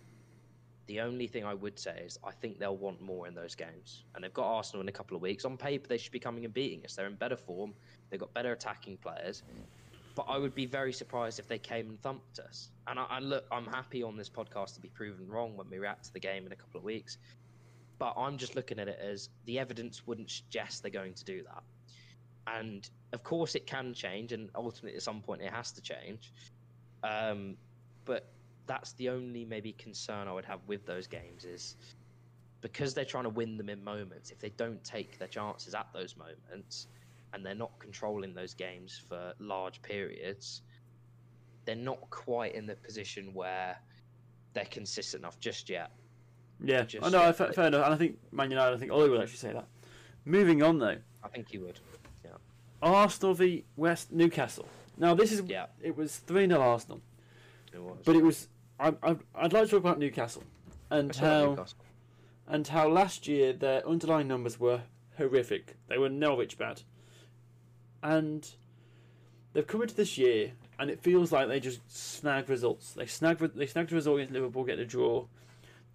[SPEAKER 3] The only thing I would say is I think they'll want more in those games, and they've got Arsenal in a couple of weeks. On paper, they should be coming and beating us. They're in better form. They've got better attacking players. But I would be very surprised if they came and thumped us. And I, I look, I'm happy on this podcast to be proven wrong when we react to the game in a couple of weeks. But I'm just looking at it as the evidence wouldn't suggest they're going to do that. And of course, it can change, and ultimately, at some point, it has to change. Um, but that's the only maybe concern I would have with those games is because they're trying to win them in moments. If they don't take their chances at those moments, and they're not controlling those games for large periods, they're not quite in the position where they're consistent enough just yet.
[SPEAKER 2] Yeah,
[SPEAKER 3] Just-
[SPEAKER 2] oh, no, fair, fair enough. And I think Man United, I think Ole would actually say that. Moving on though,
[SPEAKER 3] I think you would. Yeah.
[SPEAKER 2] Arsenal v West Newcastle. Now this is
[SPEAKER 3] Yeah.
[SPEAKER 2] it was three 0 Arsenal,
[SPEAKER 3] It was.
[SPEAKER 2] but it was I, I I'd like to talk about Newcastle and
[SPEAKER 3] Let's
[SPEAKER 2] how
[SPEAKER 3] Newcastle.
[SPEAKER 2] and how last year their underlying numbers were horrific. They were Norwich bad, and they've come into this year and it feels like they just snag results. They snag they snagged a result against Liverpool, get a draw.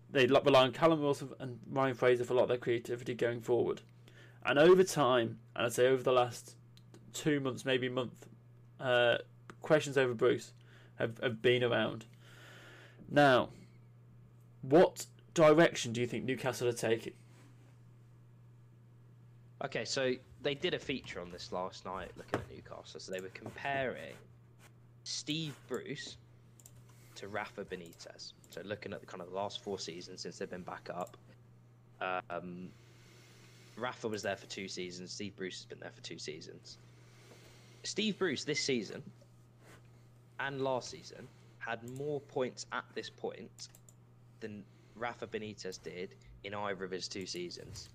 [SPEAKER 2] They rely on Callum Wilson and Ryan Fraser for a lot of their creativity going forward, and over time, and I'd say over the last two months, maybe month, uh, questions over Bruce have, have been around. Now, what direction do you think Newcastle are taking?
[SPEAKER 3] Okay, so they did a feature on this last night looking at Newcastle. So they were comparing Steve Bruce to Rafa Benitez. So looking at the kind of the last four seasons since they've been back up. Um, Rafa was there for two seasons. Steve Bruce has been there for two seasons. Steve Bruce this season and last season had more points at this point than Rafa Benitez did in either of his two seasons.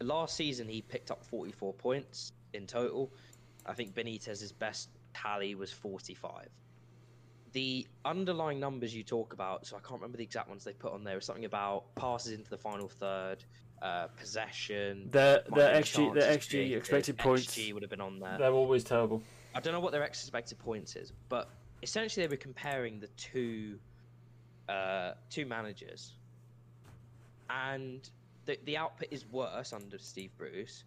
[SPEAKER 3] Last season, he picked up 44 points in total. I think Benitez's best tally was 45. The underlying numbers you talk about, so I can't remember the exact ones they put on there. was something about passes into the final third, uh, possession.
[SPEAKER 2] Their
[SPEAKER 3] might
[SPEAKER 2] their
[SPEAKER 3] have
[SPEAKER 2] XG
[SPEAKER 3] been
[SPEAKER 2] their
[SPEAKER 3] chances
[SPEAKER 2] XG
[SPEAKER 3] created,
[SPEAKER 2] expected points
[SPEAKER 3] XG would have been on there.
[SPEAKER 2] they're always terrible.
[SPEAKER 3] I don't know what their expected points is, but essentially they were comparing the two uh, two managers, and the the output is worse under Steve Bruce,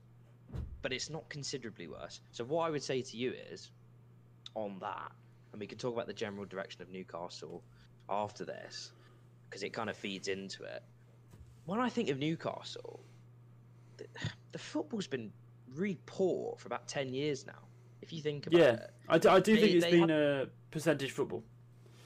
[SPEAKER 3] but it's not considerably worse. So what I would say to you is, on that, and we can talk about the general direction of Newcastle after this, because it kind of feeds into it. When I think of Newcastle, the, the football's been really poor for about ten years now. If you think about
[SPEAKER 2] Yeah,
[SPEAKER 3] it,
[SPEAKER 2] I do, I do
[SPEAKER 3] They-
[SPEAKER 2] think it's been a percentage football.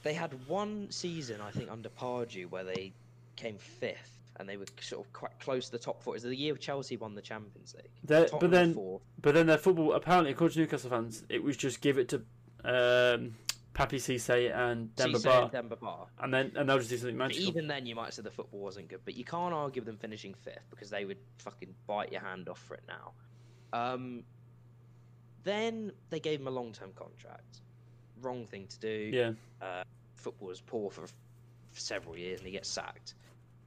[SPEAKER 3] they had one season, I think, under Pardew where they came fifth and they were sort of quite close to the top four. It was the year Chelsea won the Champions League.
[SPEAKER 2] They're- but then but then their football apparently according to Newcastle fans it was just give it to um, Papiss Cisse and Demba
[SPEAKER 3] Cisse
[SPEAKER 2] Ba
[SPEAKER 3] and Demba Ba.
[SPEAKER 2] and then and they'll just do something magical.
[SPEAKER 3] But even then, you might say the football wasn't good, but you can't argue them finishing fifth because they would fucking bite your hand off for it now. Um, then they gave him a long-term contract. Wrong thing to do.
[SPEAKER 2] Yeah,
[SPEAKER 3] football was poor for, for several years and he gets sacked.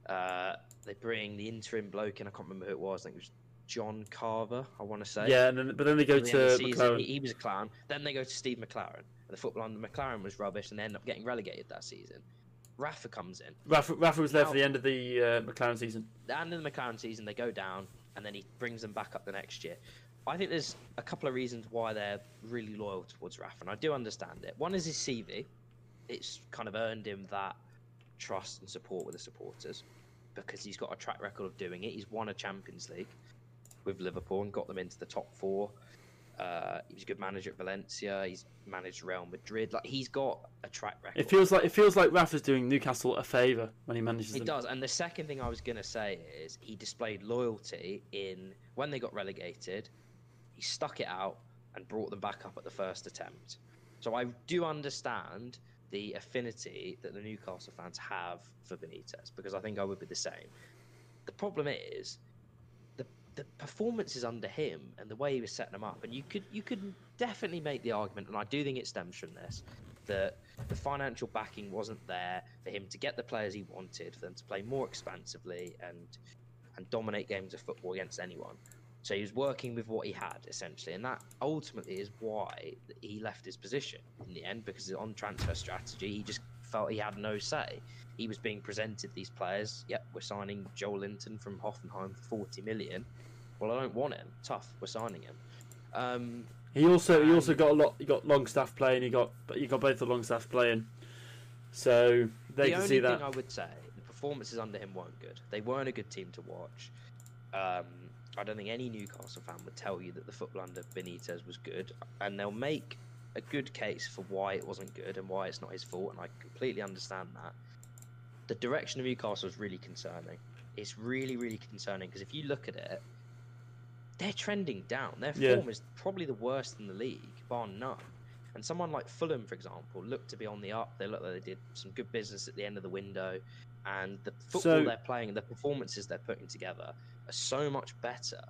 [SPEAKER 3] Uh, they bring the interim bloke in. I can't remember who it was. I think it was John Carver. I want to say.
[SPEAKER 2] yeah, and then but then they go
[SPEAKER 3] At the end of
[SPEAKER 2] to
[SPEAKER 3] the season,
[SPEAKER 2] McClaren.
[SPEAKER 3] He, he was a clown. Then they go to Steve McClaren. And the football under McClaren was rubbish, and they end up getting relegated that season. Rafa comes in.
[SPEAKER 2] Rafa, Rafa was there for the end of the uh, McClaren season.
[SPEAKER 3] The end of the McClaren season, they go down, and then he brings them back up the next year. I think there's a couple of reasons why they're really loyal towards Rafa, and I do understand it. One is his CV; it's kind of earned him that trust and support with the supporters because he's got a track record of doing it. He's won a Champions League with Liverpool and got them into the top four. Uh, he was a good manager at Valencia. He's managed Real Madrid. Like he's got a track record.
[SPEAKER 2] It feels like it feels like Rafa's doing Newcastle a favour when he manages
[SPEAKER 3] It
[SPEAKER 2] them.
[SPEAKER 3] does, and the second thing I was going to say is he displayed loyalty in when they got relegated. He stuck it out and brought them back up at the first attempt. So I do understand the affinity that the Newcastle fans have for Benitez because I think I would be the same. The problem is the performances under him and the way he was setting them up, and you could you could definitely make the argument, and I do think it stems from this, that the financial backing wasn't there for him to get the players he wanted, for them to play more expansively and and dominate games of football against anyone. So he was working with what he had essentially, and that ultimately is why he left his position in the end because on transfer strategy he just felt he had no say. He was being presented these players. Yep, we're signing Joelinton from Hoffenheim for forty million. Well, I don't want him. Tough. We're signing him. Um,
[SPEAKER 2] He also he also got a lot. He got Longstaff playing. He got but you got both the Longstaff playing, so they
[SPEAKER 3] the
[SPEAKER 2] can
[SPEAKER 3] only
[SPEAKER 2] see
[SPEAKER 3] thing
[SPEAKER 2] that.
[SPEAKER 3] I would say, the performances under him weren't good. They weren't a good team to watch. Um, I don't think any Newcastle fan would tell you that the football under Benitez was good, and they'll make a good case for why it wasn't good and why it's not his fault, and I completely understand that. The direction of Newcastle is really concerning. It's really, really concerning because if you look at it, they're trending down. Their
[SPEAKER 2] Yeah.
[SPEAKER 3] form is probably the worst in the league, bar none. And someone like Fulham, for example, looked to be on the up. They looked like they did some good business at the end of the window, and the football
[SPEAKER 2] So-
[SPEAKER 3] they're playing and the performances they're putting together are so much better.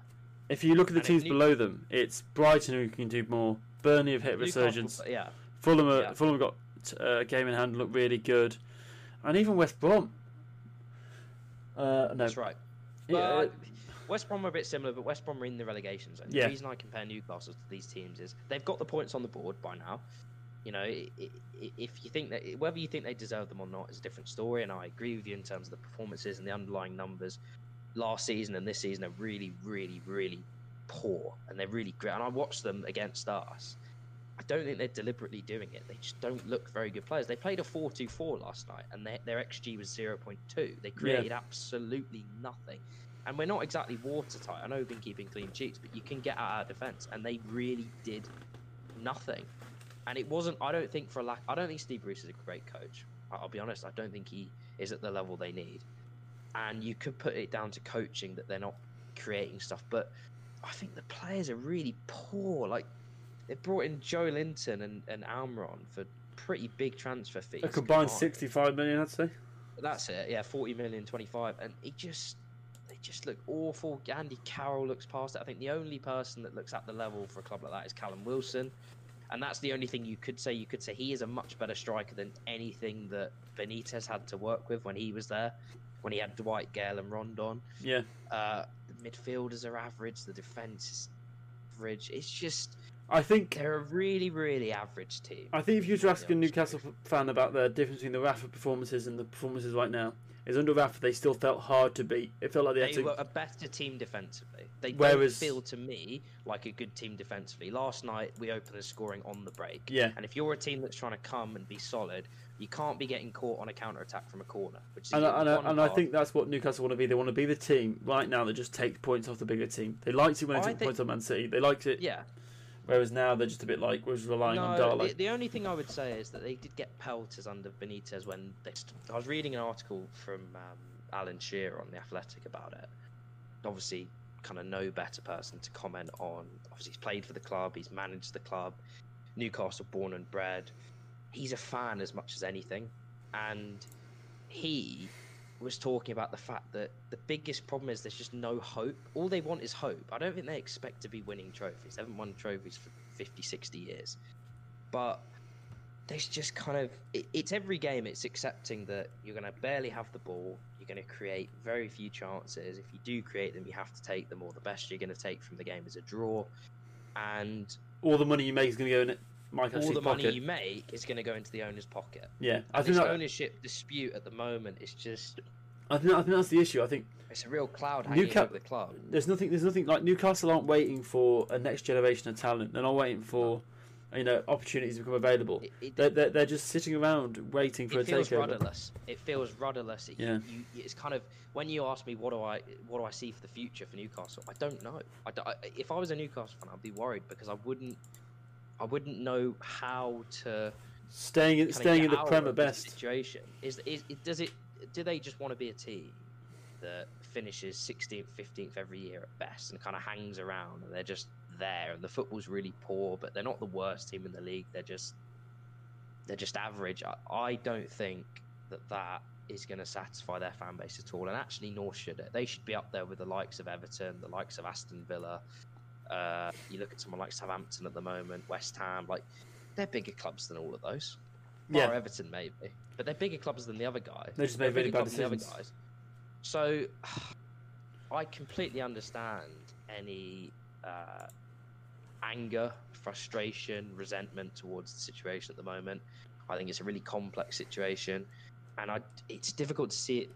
[SPEAKER 2] If you look at the
[SPEAKER 3] and
[SPEAKER 2] teams
[SPEAKER 3] New-
[SPEAKER 2] below them, it's Brighton who can do more. Burnley have hit
[SPEAKER 3] Newcastle-
[SPEAKER 2] resurgence.
[SPEAKER 3] yeah,
[SPEAKER 2] Fulham, are,
[SPEAKER 3] Yeah.
[SPEAKER 2] Fulham got uh, a game in hand, look really good, and even West Brom. Uh, no,
[SPEAKER 3] that's right.
[SPEAKER 2] Yeah, uh,
[SPEAKER 3] West Brom are a bit similar, but West Brom are in the relegation zone.
[SPEAKER 2] Yeah.
[SPEAKER 3] The reason I compare Newcastle to these teams is they've got the points on the board by now. You know, if you think that whether you think they deserve them or not is a different story, and I agree with you in terms of the performances and the underlying numbers. Last season and this season are really, really, really poor, and they're really great. And I watched them against us. I don't think they're deliberately doing it. They just don't look very good players. They played a 4-2-4 last night, and their, their XG was 0.2. They created absolutely nothing. And we're not exactly watertight. I know we've been keeping clean sheets, but you can get out our defence, and they really did nothing. And it wasn't. I don't think for a lack. I don't think Steve Bruce is a great coach. I'll be honest. I don't think he is at the level they need. And you could put it down to coaching that they're not creating stuff, but I think the players are really poor. Like they brought in Joelinton and, and Almiron for pretty big transfer fees.
[SPEAKER 2] a combined sixty-five million, I'd say.
[SPEAKER 3] That's it. Yeah, 40 million, 25, and it just they just look awful. Andy Carroll looks past it. I think the only person that looks at the level for a club like that is Callum Wilson, and that's the only thing you could say. You could say he is a much better striker than anything that Benitez had to work with when he was there, when he had Dwight Gayle and Rondon.
[SPEAKER 2] Yeah,
[SPEAKER 3] Uh, the midfielders are average. The defense is average. It's just
[SPEAKER 2] I think
[SPEAKER 3] they're a really, really average team.
[SPEAKER 2] I think if you were to ask a Newcastle fan about the difference between the Rafa performances and the performances right now, is under Rafa they still felt hard to beat. It felt like they had to.
[SPEAKER 3] were a better team defensively. They
[SPEAKER 2] Whereas-
[SPEAKER 3] don't feel to me like a good team defensively. Last night we opened the scoring on the break.
[SPEAKER 2] Yeah.
[SPEAKER 3] And if you're a team that's trying to come and be solid, you can't be getting caught on a counter attack from a corner. Which is
[SPEAKER 2] And, I, and, I, and I think that's what Newcastle want to be. They want to be the team right now that just takes points off the bigger team. They liked it when they
[SPEAKER 3] I
[SPEAKER 2] took
[SPEAKER 3] think-
[SPEAKER 2] points on Man City. They liked it.
[SPEAKER 3] yeah.
[SPEAKER 2] Whereas now they're just a bit like just relying on
[SPEAKER 3] No,
[SPEAKER 2] Darlow.
[SPEAKER 3] the, the only thing I would say is that they did get pelters under Benitez when they. St- I was reading an article from um, Alan Shearer on the Athletic about it. Obviously, kind of no better person to comment on. Obviously, he's played for the club. He's managed the club. Newcastle, born and bred. He's a fan as much as anything, and he was talking about the fact that the biggest problem is there's just no hope. All they want is hope. I don't think they expect to be winning trophies. They haven't won trophies for 50, 60 years. But there's just kind of it, it's every game it's accepting that you're going to barely have the ball you're going to create very few chances if you do create them you have to take them or the best you're going to take from the game is a draw and
[SPEAKER 2] All the money you make is going to go in Mike
[SPEAKER 3] all the money
[SPEAKER 2] pocket.
[SPEAKER 3] you make is going to go into the owner's pocket
[SPEAKER 2] Yeah, I
[SPEAKER 3] and
[SPEAKER 2] think
[SPEAKER 3] this
[SPEAKER 2] that,
[SPEAKER 3] ownership dispute at the moment is just
[SPEAKER 2] I think I think that's the issue. I think
[SPEAKER 3] It's a real cloud hanging
[SPEAKER 2] Newca-
[SPEAKER 3] over the club.
[SPEAKER 2] There's nothing. There's nothing like Newcastle aren't waiting for a next generation of talent. They're not waiting for, you know, opportunities to become available.
[SPEAKER 3] It, it,
[SPEAKER 2] They're, they're, they're just sitting around waiting for a takeover.
[SPEAKER 3] it feels rudderless. It feels rudderless. It-
[SPEAKER 2] Yeah.
[SPEAKER 3] you, it's kind of when you ask me what do I what do I see for the future for Newcastle, I don't know. I, don't- I- if I was a Newcastle fan, I'd be worried because I wouldn't I wouldn't know how to
[SPEAKER 2] Staying in, staying in the Prem at best.
[SPEAKER 3] Situation is, is it does it do they just want to be a team that finishes 16th, 15th every year at best and kind of hangs around and they're just there and the football's really poor, but they're not the worst team in the league. They're just they're just average. I, I don't think that that is going to satisfy their fan base at all, and actually, nor should it. They should be up there with the likes of Everton, the likes of Aston Villa. Uh, you look at someone like Southampton at the moment, West Ham, like they're bigger clubs than all of those.
[SPEAKER 2] Yeah.
[SPEAKER 3] Bar Everton maybe, but they're bigger clubs than the other guys.
[SPEAKER 2] They just made really bad
[SPEAKER 3] than the
[SPEAKER 2] decisions.
[SPEAKER 3] other guys. So, [sighs] I completely understand any uh, anger, frustration, resentment towards the situation at the moment. I think it's a really complex situation, and I it's difficult to see it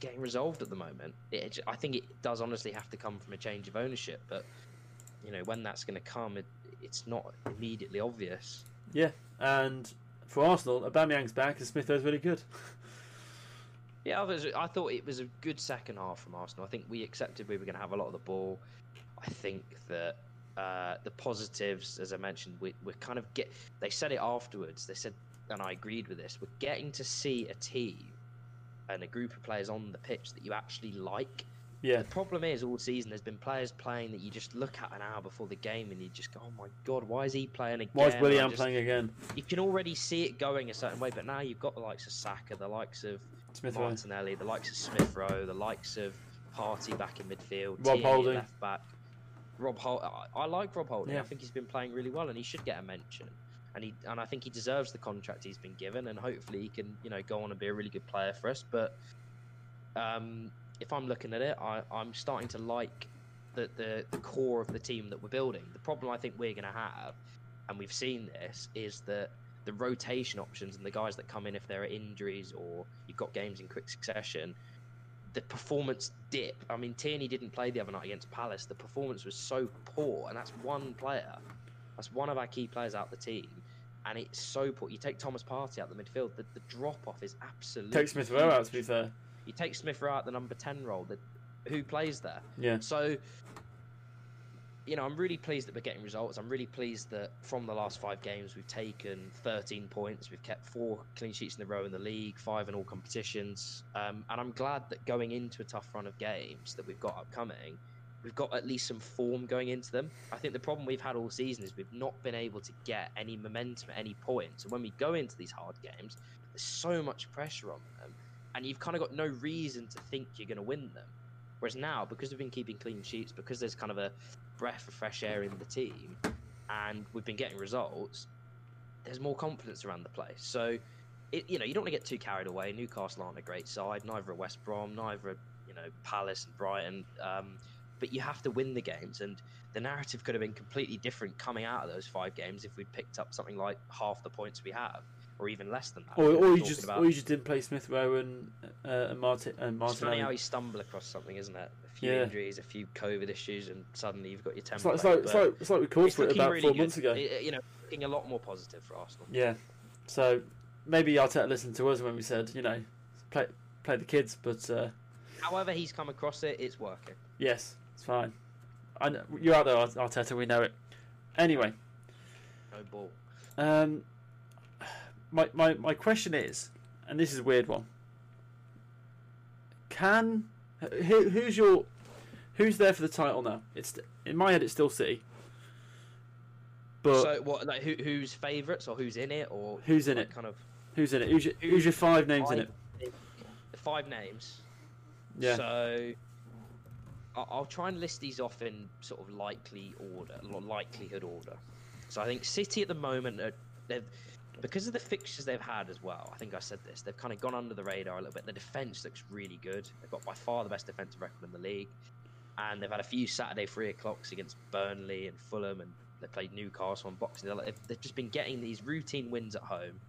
[SPEAKER 3] getting resolved at the moment. It, I think it does honestly have to come from a change of ownership, but you know when that's going to come, it, it's not immediately obvious.
[SPEAKER 2] Yeah, and for Arsenal, Aubameyang's back and Smith Rowe's really good. [laughs]
[SPEAKER 3] Yeah, I, was, I thought it was a good second half from Arsenal. I think we accepted we were going to have a lot of the ball. I think that uh, the positives, as I mentioned, we, we're kind of get. They said it afterwards. They said, and I agreed with this. We're getting to see a team and a group of players on the pitch that you actually like.
[SPEAKER 2] Yeah,
[SPEAKER 3] The problem is, all season there's been players playing that you just look at an hour before the game and you just go, "Oh my god, why is he playing again?"
[SPEAKER 2] why is
[SPEAKER 3] Willian
[SPEAKER 2] playing again?
[SPEAKER 3] You can already see it going a certain way, but now you've got the likes of Saka, the likes of
[SPEAKER 2] Smith.
[SPEAKER 3] Martinelli, the likes of Smith Rowe, the likes of Partey back in midfield,
[SPEAKER 2] Rob
[SPEAKER 3] Tierney
[SPEAKER 2] Holding.
[SPEAKER 3] left back. Rob Hol- I, I like Rob Holding.
[SPEAKER 2] Yeah.
[SPEAKER 3] I think he's been playing really well, and he should get a mention. And he and I think he deserves the contract he's been given, and hopefully he can you know go on and be a really good player for us. But um, if I'm looking at it, I, I'm starting to like the, the the core of the team that we're building. The problem I think we're going to have, and we've seen this, is that the rotation options and the guys that come in if there are injuries or you've got games in quick succession, the performance dip. I mean, Tierney didn't play the other night against Palace. The performance was so poor, and that's one player. That's one of our key players out the team, and it's so poor. You take Thomas Partey out the midfield, the, the drop off is absolutely.
[SPEAKER 2] Take Smith Rowe out, to be fair.
[SPEAKER 3] You take Smith Rowe out the number ten role. The, who plays there?
[SPEAKER 2] Yeah,
[SPEAKER 3] So, you know, I'm really pleased that we're getting results. I'm really pleased that from the last five games, we've taken 13 points. We've kept four clean sheets in a row in the league, five in all competitions. Um, and I'm glad that going into a tough run of games that we've got upcoming, we've got at least some form going into them. I think the problem we've had all season is we've not been able to get any momentum at any point. And when we go into these hard games, there's so much pressure on them. And you've kind of got no reason to think you're going to win them. Whereas now, because we've been keeping clean sheets, because there's kind of a breath of fresh air in the team, and we've been getting results, there's more confidence around the place. So, it, you know, you don't want to get too carried away. Newcastle aren't a great side, neither are West Brom, neither are, you know, Palace and Brighton. Um, but you have to win the games, and the narrative could have been completely different coming out of those five games if we'd picked up something like half the points we have, or even less than that.
[SPEAKER 2] or, or you just
[SPEAKER 3] about-
[SPEAKER 2] or you just didn't play Smith Rowe and uh, and Martin and
[SPEAKER 3] it's funny how
[SPEAKER 2] Martinelli.
[SPEAKER 3] you stumble across something, isn't it? A few
[SPEAKER 2] Yeah.
[SPEAKER 3] injuries, a few COVID issues, and suddenly you've got your template.
[SPEAKER 2] It's like, it's like, it's like, it's like we called for it about
[SPEAKER 3] really
[SPEAKER 2] four
[SPEAKER 3] good.
[SPEAKER 2] months ago.
[SPEAKER 3] It- you know, looking a lot more positive for Arsenal.
[SPEAKER 2] Yeah, so maybe Arteta listened to us when we said, you know, play play the kids, but uh,
[SPEAKER 3] However, he's come across it, it's working.
[SPEAKER 2] yes, it's fine. I know, you're out there, Arteta. We know it. Anyway,
[SPEAKER 3] No ball.
[SPEAKER 2] um, my my my question is, and this is a weird one. Can who, who's your who's there for the title now? It's in my head. It's still City. But
[SPEAKER 3] so, what? Like, who, who's favourites or who's in it or
[SPEAKER 2] Who's in it?
[SPEAKER 3] Kind of
[SPEAKER 2] who's in it? Who's your, who's your five names in it?
[SPEAKER 3] Five names.
[SPEAKER 2] Yeah.
[SPEAKER 3] So, I'll try and list these off in sort of likely order, likelihood order. So I think City at the moment are they've because of the fixtures they've had as well. I think I said this. They've kind of gone under the radar a little bit. The defense looks really good. They've got by far the best defensive record in the league, and they've had a few Saturday three o'clocks against Burnley and Fulham, and they played Newcastle on Boxing Day. Like, They've, they've just been getting these routine wins at home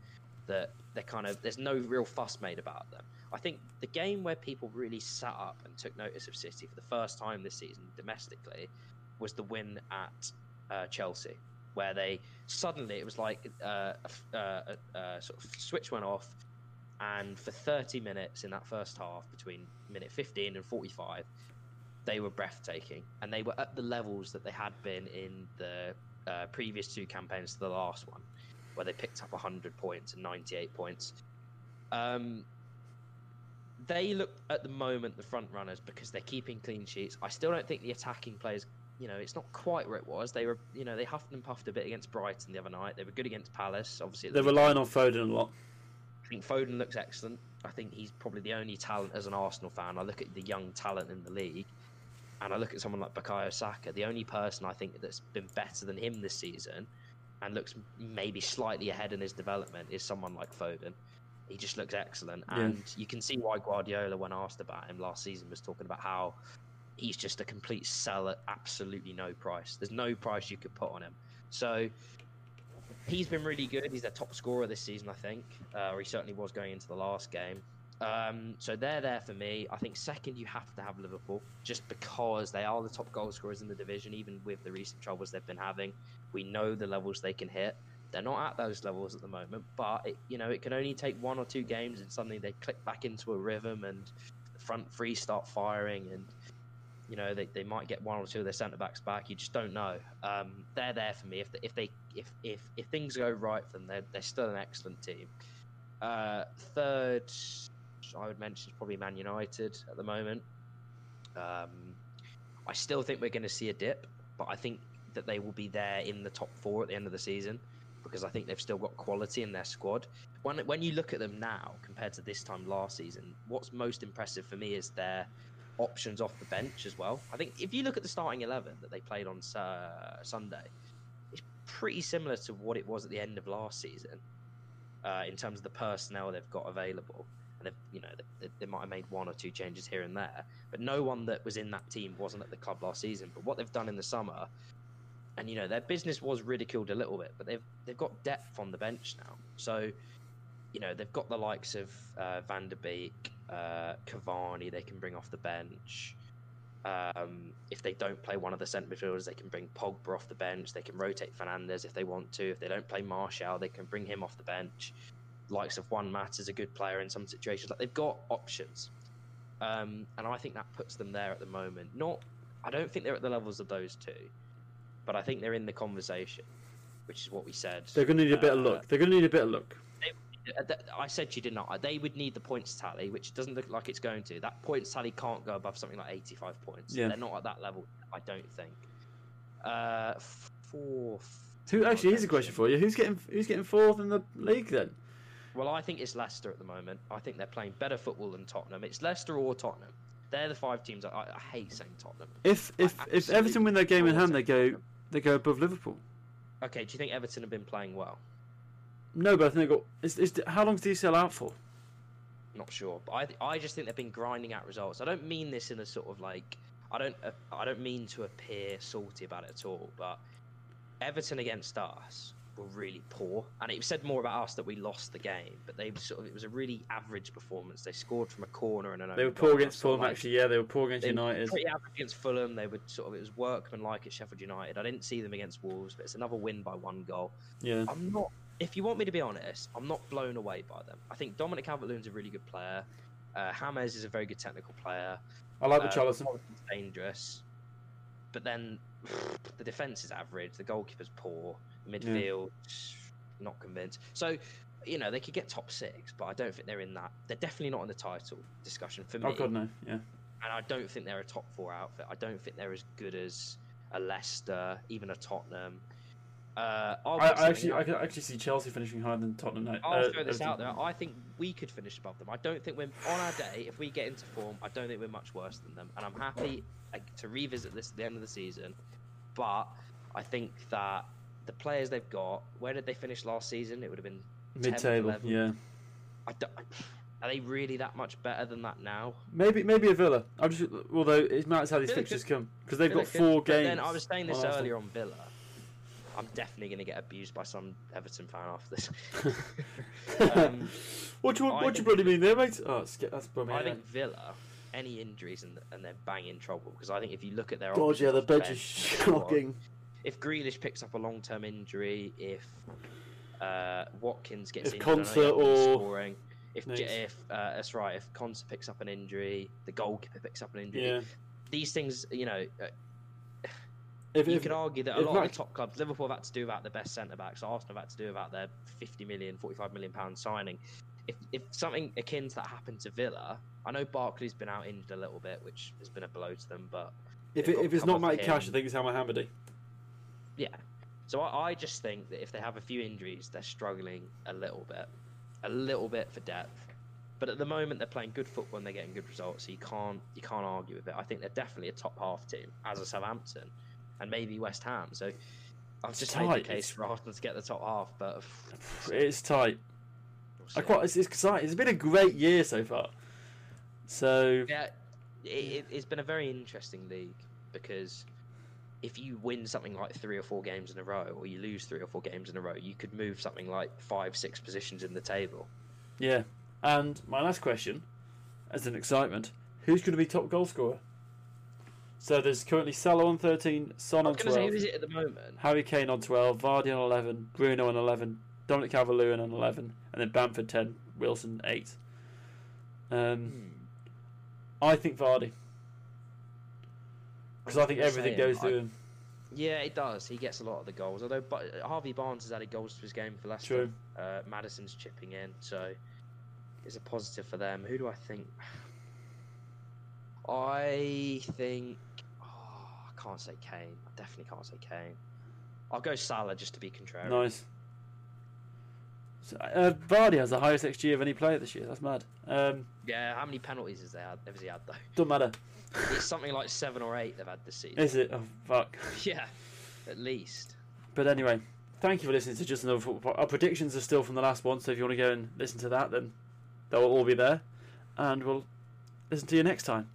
[SPEAKER 3] that they're kind of there's no real fuss made about them. I think the game where people really sat up and took notice of City for the first time this season domestically was the win at uh, Chelsea, where they suddenly it was like uh, a, a, a, sort of switch went off, and for 30 minutes in that first half, between minute 15 and 45, they were breathtaking, and they were at the levels that they had been in the uh, previous two campaigns to the last one, where they picked up 100 points and 98 points. Um, they look at the moment the front runners because they're keeping clean sheets. I still don't think the attacking players, you know, it's not quite where it was. They were, you know, they huffed and puffed a bit against Brighton the other night. They were good against Palace, obviously.
[SPEAKER 2] They're relying on Foden a lot.
[SPEAKER 3] I think Foden looks excellent. I think he's probably the only talent as an Arsenal fan. I look at the young talent in the league, and I look at someone like Bukayo Saka. The only person I think that's been better than him this season, and looks maybe slightly ahead in his development, is someone like Foden. He just looks excellent,
[SPEAKER 2] Yeah.
[SPEAKER 3] and you can see why Guardiola, when asked about him last season, was talking about how he's just a complete sell at absolutely no price. There's no price you could put on him. So he's been really good. He's their top scorer this season, I think, uh, or he certainly was going into the last game. Um, so they're there for me. I think second, you have to have Liverpool just because they are the top goal scorers in the division, even with the recent troubles they've been having. We know the levels they can hit. They're not at those levels at the moment, but it, you know it can only take one or two games and suddenly they click back into a rhythm and the front three start firing and you know they, they might get one or two of their centre backs back. You just don't know. Um, they're there for me. If if they if, if if things go right for them, they're they're still an excellent team. Uh, third, I would mention is probably Man United at the moment. Um, I still think we're going to see a dip, but I think that they will be there in the top four at the end of the season because I think they've still got quality in their squad. When when you look at them now compared to this time last season, what's most impressive for me is their options off the bench as well. I think if you look at the starting eleven that they played on uh, Sunday, it's pretty similar to what it was at the end of last season uh, in terms of the personnel they've got available. And they've, you know, they, they might have made one or two changes here and there, but no one that was in that team wasn't at the club last season. But what they've done in the summer, and you know, their business was ridiculed a little bit, but they've they've got depth on the bench now. So, you know, they've got the likes of uh, Van der Beek, uh, Cavani. They can bring off the bench. Um, if they don't play one of the centre midfielders, they can bring Pogba off the bench. They can rotate Fernandes if they want to. If they don't play Martial, they can bring him off the bench. Likes of Juan Mat is a good player in some situations. Like they've got options, um, and I think that puts them there at the moment. Not, I don't think they're at the levels of those two, but I think they're in the conversation, which is what we said.
[SPEAKER 2] They're going to need a bit of
[SPEAKER 3] Uh,
[SPEAKER 2] luck. They're going to need a bit of luck.
[SPEAKER 3] Uh, I said you did not. They would need the points tally, which doesn't look like it's going to. That points tally can't go above something like 85 points.
[SPEAKER 2] Yeah.
[SPEAKER 3] They're not at that level, I don't think. Uh, fourth.
[SPEAKER 2] Who actually? Here's a question for you. Who's getting who's getting fourth in the league then?
[SPEAKER 3] Well, I think it's Leicester at the moment. I think they're playing better football than Tottenham. It's Leicester or Tottenham. They're the five teams. I, I hate saying Tottenham.
[SPEAKER 2] If if if Everton win their game in hand, they go they go above Liverpool.
[SPEAKER 3] Okay, do you think Everton have been playing well?
[SPEAKER 2] No, but I think they got. Is, is, how long do you sell out for?
[SPEAKER 3] Not sure, but I I just think they've been grinding out results. I don't mean this in a sort of like I don't uh, I don't mean to appear salty about it at all, but Everton against us were really poor, and it said more about us that we lost the game. But they sort of it was a really average performance. They scored from a corner and an
[SPEAKER 2] They were poor against Fulham.
[SPEAKER 3] like-
[SPEAKER 2] Actually, yeah, they were poor against United.
[SPEAKER 3] Pretty average against Fulham. They were sort of it was workmanlike at Sheffield United. I didn't see them against Wolves, but it's another win by one goal.
[SPEAKER 2] Yeah,
[SPEAKER 3] I'm not. If you want me to be honest, I'm not blown away by them. I think Dominic Calvert-Lewin's a really good player. Uh, James is a very good technical player.
[SPEAKER 2] I like
[SPEAKER 3] the
[SPEAKER 2] Richarlison.
[SPEAKER 3] Robertson's dangerous, but then [sighs] the defense is average. The goalkeeper's poor. Midfield, [sighs] not convinced. So, you know, they could get top six, but I don't think they're in that. They're definitely not in the title discussion for me.
[SPEAKER 2] Oh god, no. Yeah,
[SPEAKER 3] And I don't think they're a top four outfit. I don't think they're as good as a Leicester, even a Tottenham. Uh, I'll
[SPEAKER 2] I, actually I can actually see Chelsea finishing higher than Tottenham. No,
[SPEAKER 3] I'll
[SPEAKER 2] uh,
[SPEAKER 3] throw this
[SPEAKER 2] Everton.
[SPEAKER 3] out there. I think we could finish above them. I don't think we're on our day. If we get into form, I don't think we're much worse than them. And I'm happy uh, to revisit this at the end of the season. But I think that the players they've got, where did they finish last season? It would have been
[SPEAKER 2] Mid-table.
[SPEAKER 3] 11th.
[SPEAKER 2] Yeah,
[SPEAKER 3] I don't, are they really that much better than that now?
[SPEAKER 2] maybe maybe a Villa. I'm just although it matters how these
[SPEAKER 3] Villa
[SPEAKER 2] fixtures
[SPEAKER 3] could-
[SPEAKER 2] come because they've
[SPEAKER 3] Villa
[SPEAKER 2] got
[SPEAKER 3] could-
[SPEAKER 2] four
[SPEAKER 3] but
[SPEAKER 2] games.
[SPEAKER 3] Then I was saying this earlier on Villa. I'm definitely going to get abused by some Everton fan after this. [laughs] um,
[SPEAKER 2] what do you,
[SPEAKER 3] I
[SPEAKER 2] what do you bloody mean there, mate? Oh, it's, that's probably.
[SPEAKER 3] I think Villa, any injuries and, and they're bang in trouble because I think if you look at their
[SPEAKER 2] God, yeah, the bench is shocking.
[SPEAKER 3] If Grealish picks up a long term injury, if uh, Watkins gets
[SPEAKER 2] If
[SPEAKER 3] injured, I know
[SPEAKER 2] Konsa
[SPEAKER 3] he hasn't been
[SPEAKER 2] or-
[SPEAKER 3] scoring. If, if uh, that's right, if Konsa picks up an injury, the goalkeeper picks up an injury.
[SPEAKER 2] Yeah.
[SPEAKER 3] These things, you know, uh,
[SPEAKER 2] If,
[SPEAKER 3] you
[SPEAKER 2] if,
[SPEAKER 3] could argue that a lot
[SPEAKER 2] Mac-
[SPEAKER 3] of the top clubs, Liverpool have had to do without the best centre backs, Arsenal have had to do without their 50 million, 45 million pound signing. If, if something akin to that happened to Villa, I know Barkley's been out injured a little bit, which has been a blow to them, but
[SPEAKER 2] if, it, if it's not Matty Cash, I think it's Elmohamady.
[SPEAKER 3] yeah. So I, I just think that if they have a few injuries, they're struggling a little bit, a little bit for depth. But at the moment, they're playing good football and they're getting good results, so you can't you can't argue with it. I think they're definitely a top half team, as a Southampton, and maybe West Ham. So I've just made the case for Arsenal to get the top half, but
[SPEAKER 2] It's tight. I quite. It's, it's exciting. It's been a great year so far. So
[SPEAKER 3] Yeah, it, it, it's been a very interesting league because if you win something like three or four games in a row, or you lose three or four games in a row, you could move something like five, six positions in the table.
[SPEAKER 2] yeah. And my last question, as an excitement, who's going to be top goal scorer? So there's currently Salah on 13, Son
[SPEAKER 3] I
[SPEAKER 2] on
[SPEAKER 3] was going to say,
[SPEAKER 2] 12,
[SPEAKER 3] who is it at the moment?
[SPEAKER 2] Harry Kane on 12, Vardy on 11, Bruno on 11, Dominic Calvert-Lewin on 11, and then Bamford 10, Wilson 8. Um,
[SPEAKER 3] Hmm.
[SPEAKER 2] I think Vardy. Because I think everything
[SPEAKER 3] say
[SPEAKER 2] goes through him.
[SPEAKER 3] Yeah, it does. He gets a lot of the goals. Although but Harvey Barnes has added goals to his game for Leicester.
[SPEAKER 2] True.
[SPEAKER 3] Uh, Maddison's chipping in, so it's a positive for them. Who do I think? [sighs] I think. I can't say Kane. I definitely can't say Kane. I'll go Salah just to be contrary.
[SPEAKER 2] Nice. So, uh, Vardy has the highest XG of any player this year. That's mad. Um,
[SPEAKER 3] Yeah, how many penalties has, they had, has he had though?
[SPEAKER 2] doesn't matter.
[SPEAKER 3] It's something like seven or eight they've had this season.
[SPEAKER 2] Is it? Oh, fuck. [laughs]
[SPEAKER 3] Yeah, at least.
[SPEAKER 2] But anyway, thank you for listening to just another football. Our predictions are still from the last one, so if you want to go and listen to that, then they'll all be there. And we'll listen to you next time.